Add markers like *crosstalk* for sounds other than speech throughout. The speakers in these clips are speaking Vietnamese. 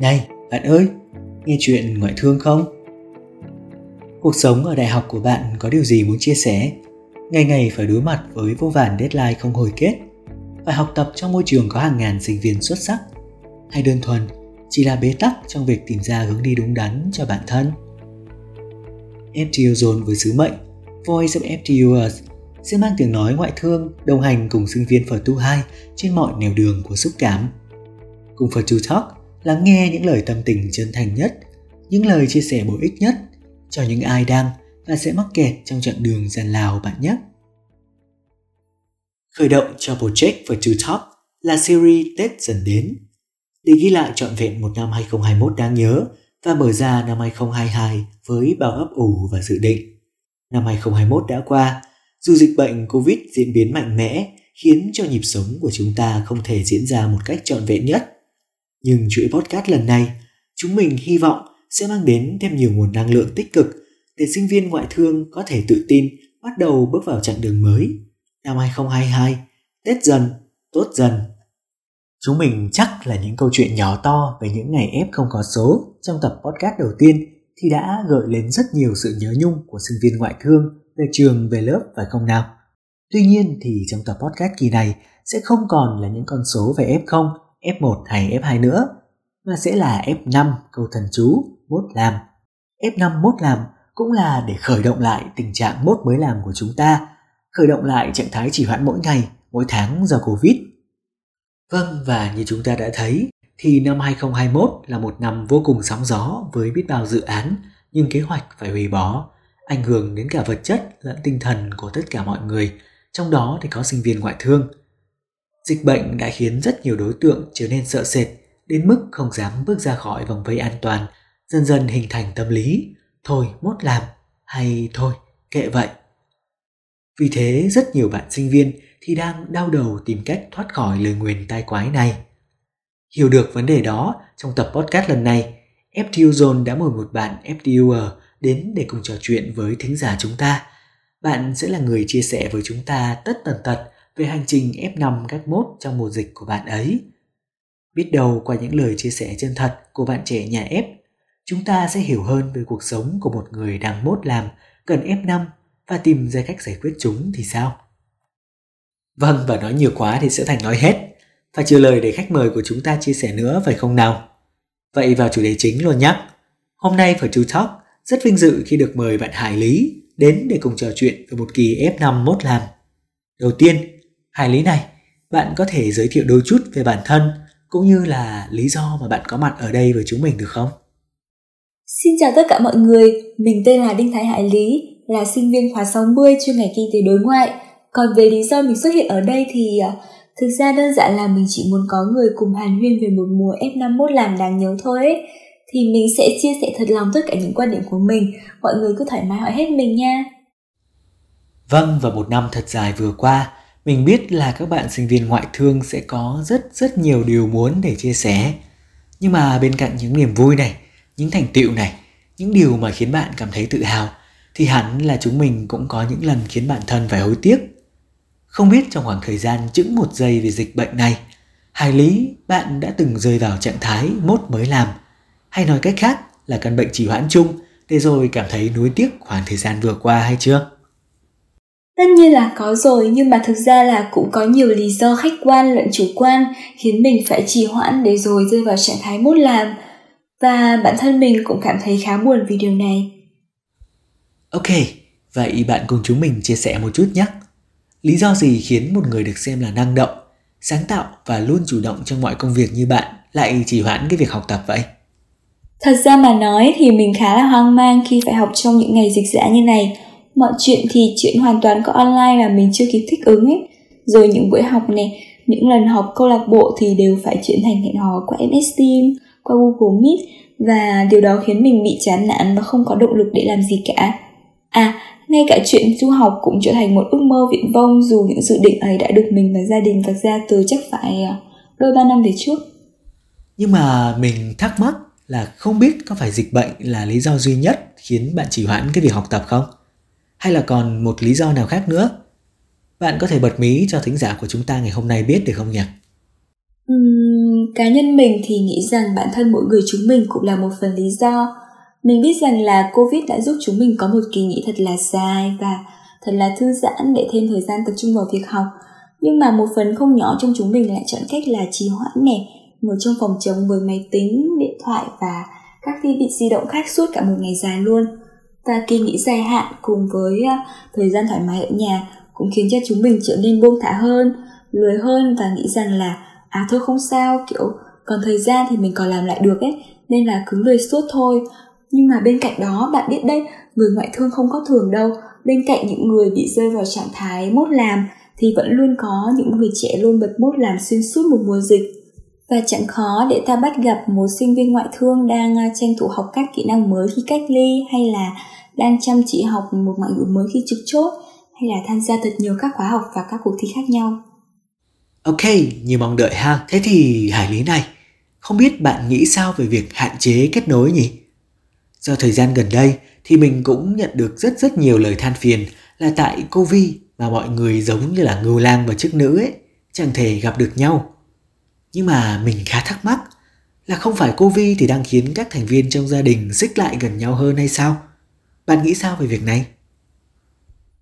Này, bạn ơi, nghe chuyện ngoại thương không? Cuộc sống ở đại học của bạn có điều gì muốn chia sẻ? Ngày ngày phải đối mặt với vô vàn deadline không hồi kết, phải học tập trong môi trường có hàng ngàn sinh viên xuất sắc, hay đơn thuần chỉ là bế tắc trong việc tìm ra hướng đi đúng đắn cho bản thân. FTU Zone với sứ mệnh Voice of FTUers sẽ mang tiếng nói ngoại thương đồng hành cùng sinh viên phở tu 2 trên mọi nẻo đường của xúc cảm. Cùng phở tu talk lắng nghe những lời tâm tình chân thành nhất, những lời chia sẻ bổ ích nhất cho những ai đang và sẽ mắc kẹt trong chặng đường gian lao bạn nhé. Khởi động cho Project for Two Top là series Tết dần đến để ghi lại trọn vẹn một năm 2021 đáng nhớ và mở ra năm 2022 với bao ấp ủ và dự định. Năm 2021 đã qua, dù dịch bệnh Covid diễn biến mạnh mẽ khiến cho nhịp sống của chúng ta không thể diễn ra một cách trọn vẹn nhất. Nhưng chuỗi podcast lần này, chúng mình hy vọng sẽ mang đến thêm nhiều nguồn năng lượng tích cực để sinh viên ngoại thương có thể tự tin bắt đầu bước vào chặng đường mới. Năm 2022, Tết dần, tốt dần. Chúng mình chắc là những câu chuyện nhỏ to về những ngày ép không có số trong tập podcast đầu tiên thì đã gợi lên rất nhiều sự nhớ nhung của sinh viên ngoại thương về trường về lớp phải không nào? Tuy nhiên thì trong tập podcast kỳ này sẽ không còn là những con số về F0, F1 hay F2 nữa, mà sẽ là F5 câu thần chú mốt làm. F5 mốt làm cũng là để khởi động lại tình trạng mốt mới làm của chúng ta, khởi động lại trạng thái chỉ hoãn mỗi ngày, mỗi tháng do Covid. Vâng, và như chúng ta đã thấy, thì năm 2021 là một năm vô cùng sóng gió với biết bao dự án, nhưng kế hoạch phải hủy bỏ, ảnh hưởng đến cả vật chất lẫn tinh thần của tất cả mọi người, trong đó thì có sinh viên ngoại thương. Dịch bệnh đã khiến rất nhiều đối tượng trở nên sợ sệt đến mức không dám bước ra khỏi vòng vây an toàn, dần dần hình thành tâm lý, thôi mốt làm, hay thôi kệ vậy. Vì thế rất nhiều bạn sinh viên thì đang đau đầu tìm cách thoát khỏi lời nguyền tai quái này. Hiểu được vấn đề đó, trong tập podcast lần này, FTU Zone đã mời một bạn FTUer đến để cùng trò chuyện với thính giả chúng ta. Bạn sẽ là người chia sẻ với chúng ta tất tần tật về hành trình F5 các mốt trong mùa dịch của bạn ấy. Biết đâu qua những lời chia sẻ chân thật của bạn trẻ nhà F, chúng ta sẽ hiểu hơn về cuộc sống của một người đang mốt làm cần F5 và tìm ra cách giải quyết chúng thì sao? Vâng, và nói nhiều quá thì sẽ thành nói hết. Phải chờ lời để khách mời của chúng ta chia sẻ nữa phải không nào? Vậy vào chủ đề chính luôn nhé. Hôm nay phải chú Talk rất vinh dự khi được mời bạn Hải Lý đến để cùng trò chuyện về một kỳ F5 mốt làm. Đầu tiên, Hải Lý này, bạn có thể giới thiệu đôi chút về bản thân cũng như là lý do mà bạn có mặt ở đây với chúng mình được không? Xin chào tất cả mọi người, mình tên là Đinh Thái Hải Lý, là sinh viên khóa 60 chuyên ngành kinh tế đối ngoại. Còn về lý do mình xuất hiện ở đây thì à, thực ra đơn giản là mình chỉ muốn có người cùng hàn huyên về một mùa F51 làm đáng nhớ thôi ấy. Thì mình sẽ chia sẻ thật lòng tất cả những quan điểm của mình, mọi người cứ thoải mái hỏi hết mình nha. Vâng, và một năm thật dài vừa qua, mình biết là các bạn sinh viên ngoại thương sẽ có rất rất nhiều điều muốn để chia sẻ. Nhưng mà bên cạnh những niềm vui này, những thành tựu này, những điều mà khiến bạn cảm thấy tự hào thì hẳn là chúng mình cũng có những lần khiến bản thân phải hối tiếc. Không biết trong khoảng thời gian chững một giây về dịch bệnh này, Hải Lý bạn đã từng rơi vào trạng thái mốt mới làm, hay nói cách khác là căn bệnh trì hoãn chung để rồi cảm thấy nuối tiếc khoảng thời gian vừa qua hay chưa? Tất nhiên là có rồi nhưng mà thực ra là cũng có nhiều lý do khách quan lẫn chủ quan khiến mình phải trì hoãn để rồi rơi vào trạng thái mốt làm và bản thân mình cũng cảm thấy khá buồn vì điều này. Ok, vậy bạn cùng chúng mình chia sẻ một chút nhé. Lý do gì khiến một người được xem là năng động, sáng tạo và luôn chủ động trong mọi công việc như bạn lại trì hoãn cái việc học tập vậy? Thật ra mà nói thì mình khá là hoang mang khi phải học trong những ngày dịch giã như này. Mọi chuyện thì chuyện hoàn toàn có online là mình chưa kịp thích ứng ấy. Rồi những buổi học này, những lần học câu lạc bộ thì đều phải chuyển thành hẹn hò qua MS Team, qua Google Meet và điều đó khiến mình bị chán nản và không có động lực để làm gì cả. À, ngay cả chuyện du học cũng trở thành một ước mơ viễn vông dù những dự định ấy đã được mình và gia đình vạch ra từ chắc phải à, đôi ba năm về trước. Nhưng mà mình thắc mắc là không biết có phải dịch bệnh là lý do duy nhất khiến bạn chỉ hoãn cái việc học tập không? Hay là còn một lý do nào khác nữa? Bạn có thể bật mí cho thính giả của chúng ta ngày hôm nay biết được không nhỉ? Uhm, cá nhân mình thì nghĩ rằng bản thân mỗi người chúng mình cũng là một phần lý do. Mình biết rằng là Covid đã giúp chúng mình có một kỳ nghỉ thật là dài và thật là thư giãn để thêm thời gian tập trung vào việc học. Nhưng mà một phần không nhỏ trong chúng mình lại chọn cách là trì hoãn nè, ngồi trong phòng chống với máy tính, điện thoại và các thiết bị di động khác suốt cả một ngày dài luôn. Và kỳ nghỉ dài hạn cùng với à, thời gian thoải mái ở nhà cũng khiến cho chúng mình trở nên buông thả hơn, lười hơn và nghĩ rằng là à thôi không sao kiểu còn thời gian thì mình còn làm lại được ấy nên là cứ lười suốt thôi. Nhưng mà bên cạnh đó bạn biết đấy người ngoại thương không có thường đâu. Bên cạnh những người bị rơi vào trạng thái mốt làm thì vẫn luôn có những người trẻ luôn bật mốt làm xuyên suốt một mùa dịch và chẳng khó để ta bắt gặp một sinh viên ngoại thương đang à, tranh thủ học các kỹ năng mới khi cách ly hay là đang chăm chỉ học một ngoại ngữ mới khi trực chốt hay là tham gia thật nhiều các khóa học và các cuộc thi khác nhau. Ok, như mong đợi ha. Thế thì Hải Lý này, không biết bạn nghĩ sao về việc hạn chế kết nối nhỉ? Do thời gian gần đây thì mình cũng nhận được rất rất nhiều lời than phiền là tại Covid mà mọi người giống như là ngưu lang và chức nữ ấy, chẳng thể gặp được nhau. Nhưng mà mình khá thắc mắc là không phải Covid thì đang khiến các thành viên trong gia đình xích lại gần nhau hơn hay sao? Bạn nghĩ sao về việc này?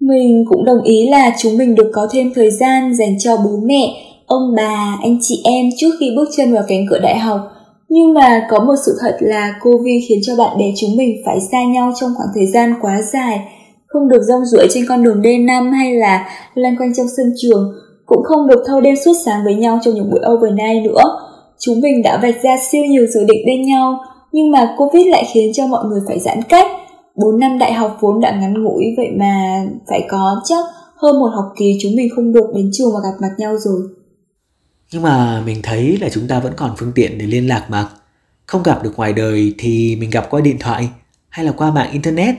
Mình cũng đồng ý là chúng mình được có thêm thời gian dành cho bố mẹ, ông bà, anh chị em trước khi bước chân vào cánh cửa đại học. Nhưng mà có một sự thật là Covid khiến cho bạn bè chúng mình phải xa nhau trong khoảng thời gian quá dài, không được rong ruổi trên con đường D5 hay là lăn quanh trong sân trường, cũng không được thâu đêm suốt sáng với nhau trong những buổi overnight nữa. Chúng mình đã vạch ra siêu nhiều dự định bên nhau, nhưng mà Covid lại khiến cho mọi người phải giãn cách, 4 năm đại học vốn đã ngắn ngủi vậy mà phải có chắc hơn một học kỳ chúng mình không được đến trường và gặp mặt nhau rồi. Nhưng mà mình thấy là chúng ta vẫn còn phương tiện để liên lạc mà. Không gặp được ngoài đời thì mình gặp qua điện thoại hay là qua mạng internet.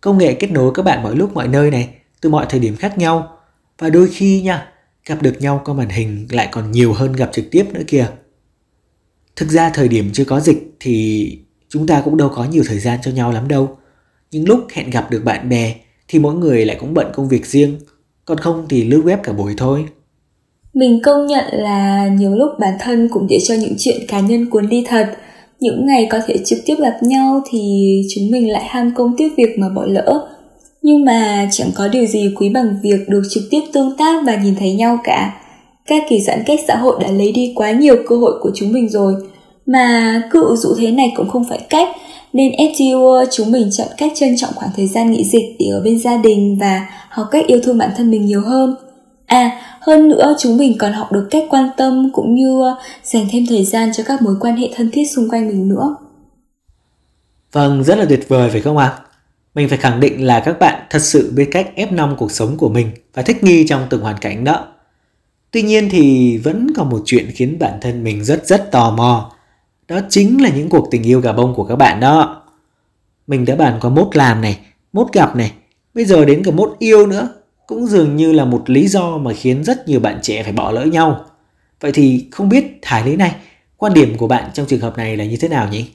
Công nghệ kết nối các bạn mọi lúc mọi nơi này, từ mọi thời điểm khác nhau. Và đôi khi nha, gặp được nhau qua màn hình lại còn nhiều hơn gặp trực tiếp nữa kìa. Thực ra thời điểm chưa có dịch thì chúng ta cũng đâu có nhiều thời gian cho nhau lắm đâu. Những lúc hẹn gặp được bạn bè thì mỗi người lại cũng bận công việc riêng, còn không thì lướt web cả buổi thôi. Mình công nhận là nhiều lúc bản thân cũng để cho những chuyện cá nhân cuốn đi thật. Những ngày có thể trực tiếp gặp nhau thì chúng mình lại ham công tiếc việc mà bỏ lỡ. Nhưng mà chẳng có điều gì quý bằng việc được trực tiếp tương tác và nhìn thấy nhau cả. Các kỳ giãn cách xã hội đã lấy đi quá nhiều cơ hội của chúng mình rồi. Mà cứ dụ thế này cũng không phải cách nên FTU chúng mình chọn cách trân trọng khoảng thời gian nghỉ dịch để ở bên gia đình và học cách yêu thương bản thân mình nhiều hơn. À, hơn nữa chúng mình còn học được cách quan tâm cũng như dành thêm thời gian cho các mối quan hệ thân thiết xung quanh mình nữa. Vâng, rất là tuyệt vời phải không ạ? À? Mình phải khẳng định là các bạn thật sự biết cách ép năm cuộc sống của mình và thích nghi trong từng hoàn cảnh đó. Tuy nhiên thì vẫn còn một chuyện khiến bản thân mình rất rất tò mò đó chính là những cuộc tình yêu gà bông của các bạn đó. Mình đã bàn qua mốt làm này, mốt gặp này, bây giờ đến cả mốt yêu nữa. Cũng dường như là một lý do mà khiến rất nhiều bạn trẻ phải bỏ lỡ nhau. Vậy thì không biết Thái Lý này, quan điểm của bạn trong trường hợp này là như thế nào nhỉ?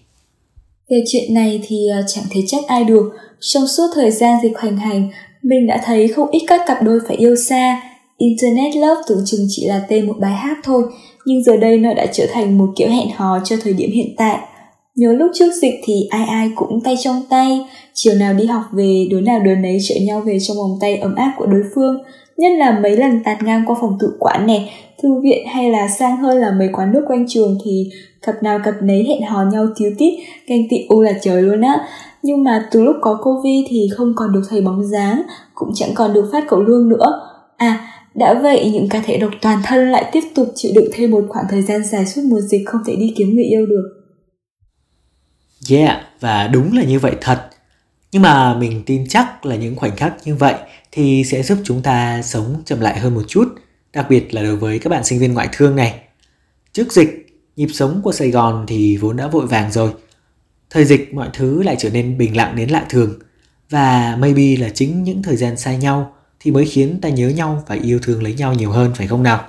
Về chuyện này thì ờ, chẳng thể trách ai được. Trong suốt thời gian dịch hoành hành, mình đã thấy không ít các cặp đôi phải yêu xa. Internet Love tưởng chừng chỉ là tên một bài hát thôi, nhưng giờ đây nó đã trở thành một kiểu hẹn hò cho thời điểm hiện tại. Nhớ lúc trước dịch thì ai ai cũng tay trong tay, chiều nào đi học về đứa nào đứa nấy chở nhau về trong vòng tay ấm áp của đối phương, nhất là mấy lần tạt ngang qua phòng tự quản nè, thư viện hay là sang hơn là mấy quán nước quanh trường thì cặp nào cặp nấy hẹn hò nhau thiếu tít, ganh tị u là trời luôn á. Nhưng mà từ lúc có Covid thì không còn được thấy bóng dáng, cũng chẳng còn được phát cậu lương nữa. À, đã vậy, những cá thể độc toàn thân lại tiếp tục chịu đựng thêm một khoảng thời gian dài suốt mùa dịch không thể đi kiếm người yêu được. Yeah, và đúng là như vậy thật. Nhưng mà mình tin chắc là những khoảnh khắc như vậy thì sẽ giúp chúng ta sống chậm lại hơn một chút, đặc biệt là đối với các bạn sinh viên ngoại thương này. Trước dịch, nhịp sống của Sài Gòn thì vốn đã vội vàng rồi. Thời dịch mọi thứ lại trở nên bình lặng đến lạ thường và maybe là chính những thời gian xa nhau thì mới khiến ta nhớ nhau và yêu thương lấy nhau nhiều hơn phải không nào?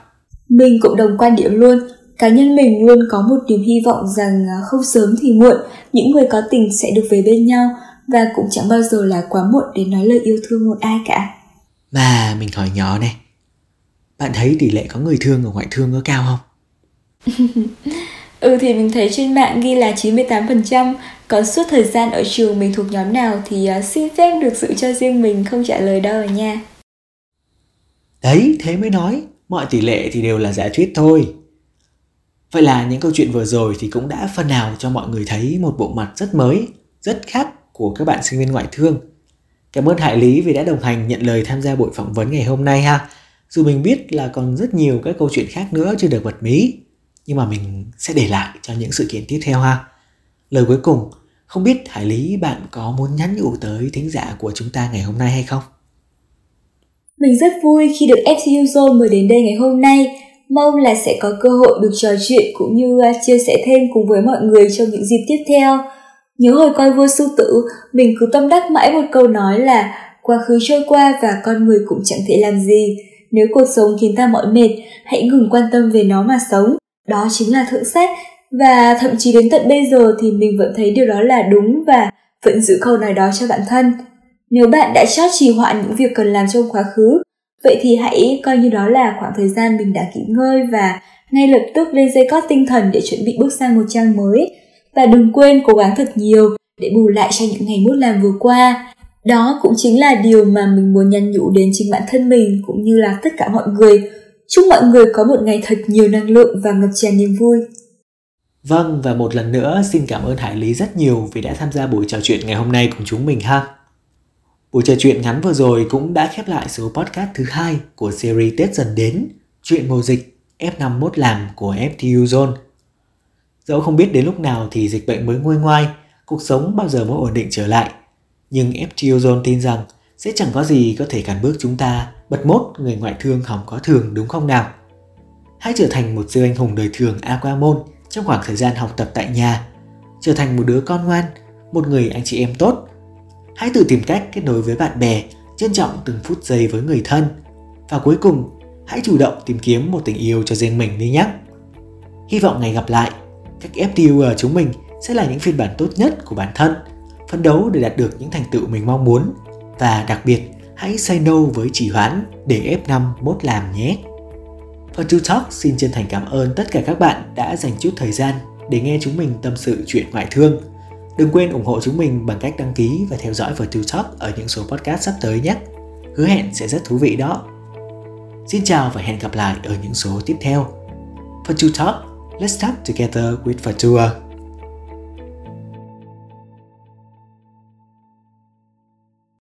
Mình cũng đồng quan điểm luôn. Cá nhân mình luôn có một niềm hy vọng rằng à, không sớm thì muộn, những người có tình sẽ được về bên nhau và cũng chẳng bao giờ là quá muộn để nói lời yêu thương một ai cả. Mà mình hỏi nhỏ này, bạn thấy tỷ lệ có người thương ở ngoại thương có cao không? *laughs* ừ thì mình thấy trên mạng ghi là 98% Còn suốt thời gian ở trường mình thuộc nhóm nào thì uh, xin phép được giữ cho riêng mình không trả lời đâu nha Đấy, thế mới nói, mọi tỷ lệ thì đều là giả thuyết thôi. Vậy là những câu chuyện vừa rồi thì cũng đã phần nào cho mọi người thấy một bộ mặt rất mới, rất khác của các bạn sinh viên ngoại thương. Cảm ơn Hải Lý vì đã đồng hành nhận lời tham gia buổi phỏng vấn ngày hôm nay ha. Dù mình biết là còn rất nhiều các câu chuyện khác nữa chưa được bật mí, nhưng mà mình sẽ để lại cho những sự kiện tiếp theo ha. Lời cuối cùng, không biết Hải Lý bạn có muốn nhắn nhủ tới thính giả của chúng ta ngày hôm nay hay không? Mình rất vui khi được FTU Zone mời đến đây ngày hôm nay. Mong là sẽ có cơ hội được trò chuyện cũng như à, chia sẻ thêm cùng với mọi người trong những dịp tiếp theo. Nhớ hồi coi vua sư tử, mình cứ tâm đắc mãi một câu nói là quá khứ trôi qua và con người cũng chẳng thể làm gì. Nếu cuộc sống khiến ta mỏi mệt, hãy ngừng quan tâm về nó mà sống. Đó chính là thượng sách và thậm chí đến tận bây giờ thì mình vẫn thấy điều đó là đúng và vẫn giữ câu nói đó cho bản thân. Nếu bạn đã chót trì hoãn những việc cần làm trong quá khứ, vậy thì hãy coi như đó là khoảng thời gian mình đã nghỉ ngơi và ngay lập tức lên dây cót tinh thần để chuẩn bị bước sang một trang mới. Và đừng quên cố gắng thật nhiều để bù lại cho những ngày mút làm vừa qua. Đó cũng chính là điều mà mình muốn nhắn nhủ đến chính bản thân mình cũng như là tất cả mọi người. Chúc mọi người có một ngày thật nhiều năng lượng và ngập tràn niềm vui. Vâng, và một lần nữa xin cảm ơn Hải Lý rất nhiều vì đã tham gia buổi trò chuyện ngày hôm nay cùng chúng mình ha. Buổi trò chuyện ngắn vừa rồi cũng đã khép lại số podcast thứ hai của series Tết dần đến, chuyện mùa dịch F51 làm của FTU Zone. Dẫu không biết đến lúc nào thì dịch bệnh mới nguôi ngoai, cuộc sống bao giờ mới ổn định trở lại. Nhưng FTU Zone tin rằng sẽ chẳng có gì có thể cản bước chúng ta bật mốt người ngoại thương hỏng có thường đúng không nào? Hãy trở thành một siêu anh hùng đời thường Aquamon trong khoảng thời gian học tập tại nhà. Trở thành một đứa con ngoan, một người anh chị em tốt Hãy tự tìm cách kết nối với bạn bè, trân trọng từng phút giây với người thân. Và cuối cùng, hãy chủ động tìm kiếm một tình yêu cho riêng mình đi nhé. Hy vọng ngày gặp lại, các FTUer chúng mình sẽ là những phiên bản tốt nhất của bản thân, phấn đấu để đạt được những thành tựu mình mong muốn và đặc biệt hãy say no với chỉ hoãn để F5 mốt làm nhé. Phần To Talk xin chân thành cảm ơn tất cả các bạn đã dành chút thời gian để nghe chúng mình tâm sự chuyện ngoại thương – Đừng quên ủng hộ chúng mình bằng cách đăng ký và theo dõi Virtual Talk ở những số podcast sắp tới nhé. Hứa hẹn sẽ rất thú vị đó. Xin chào và hẹn gặp lại ở những số tiếp theo. Virtual Talk, let's talk together with Virtual.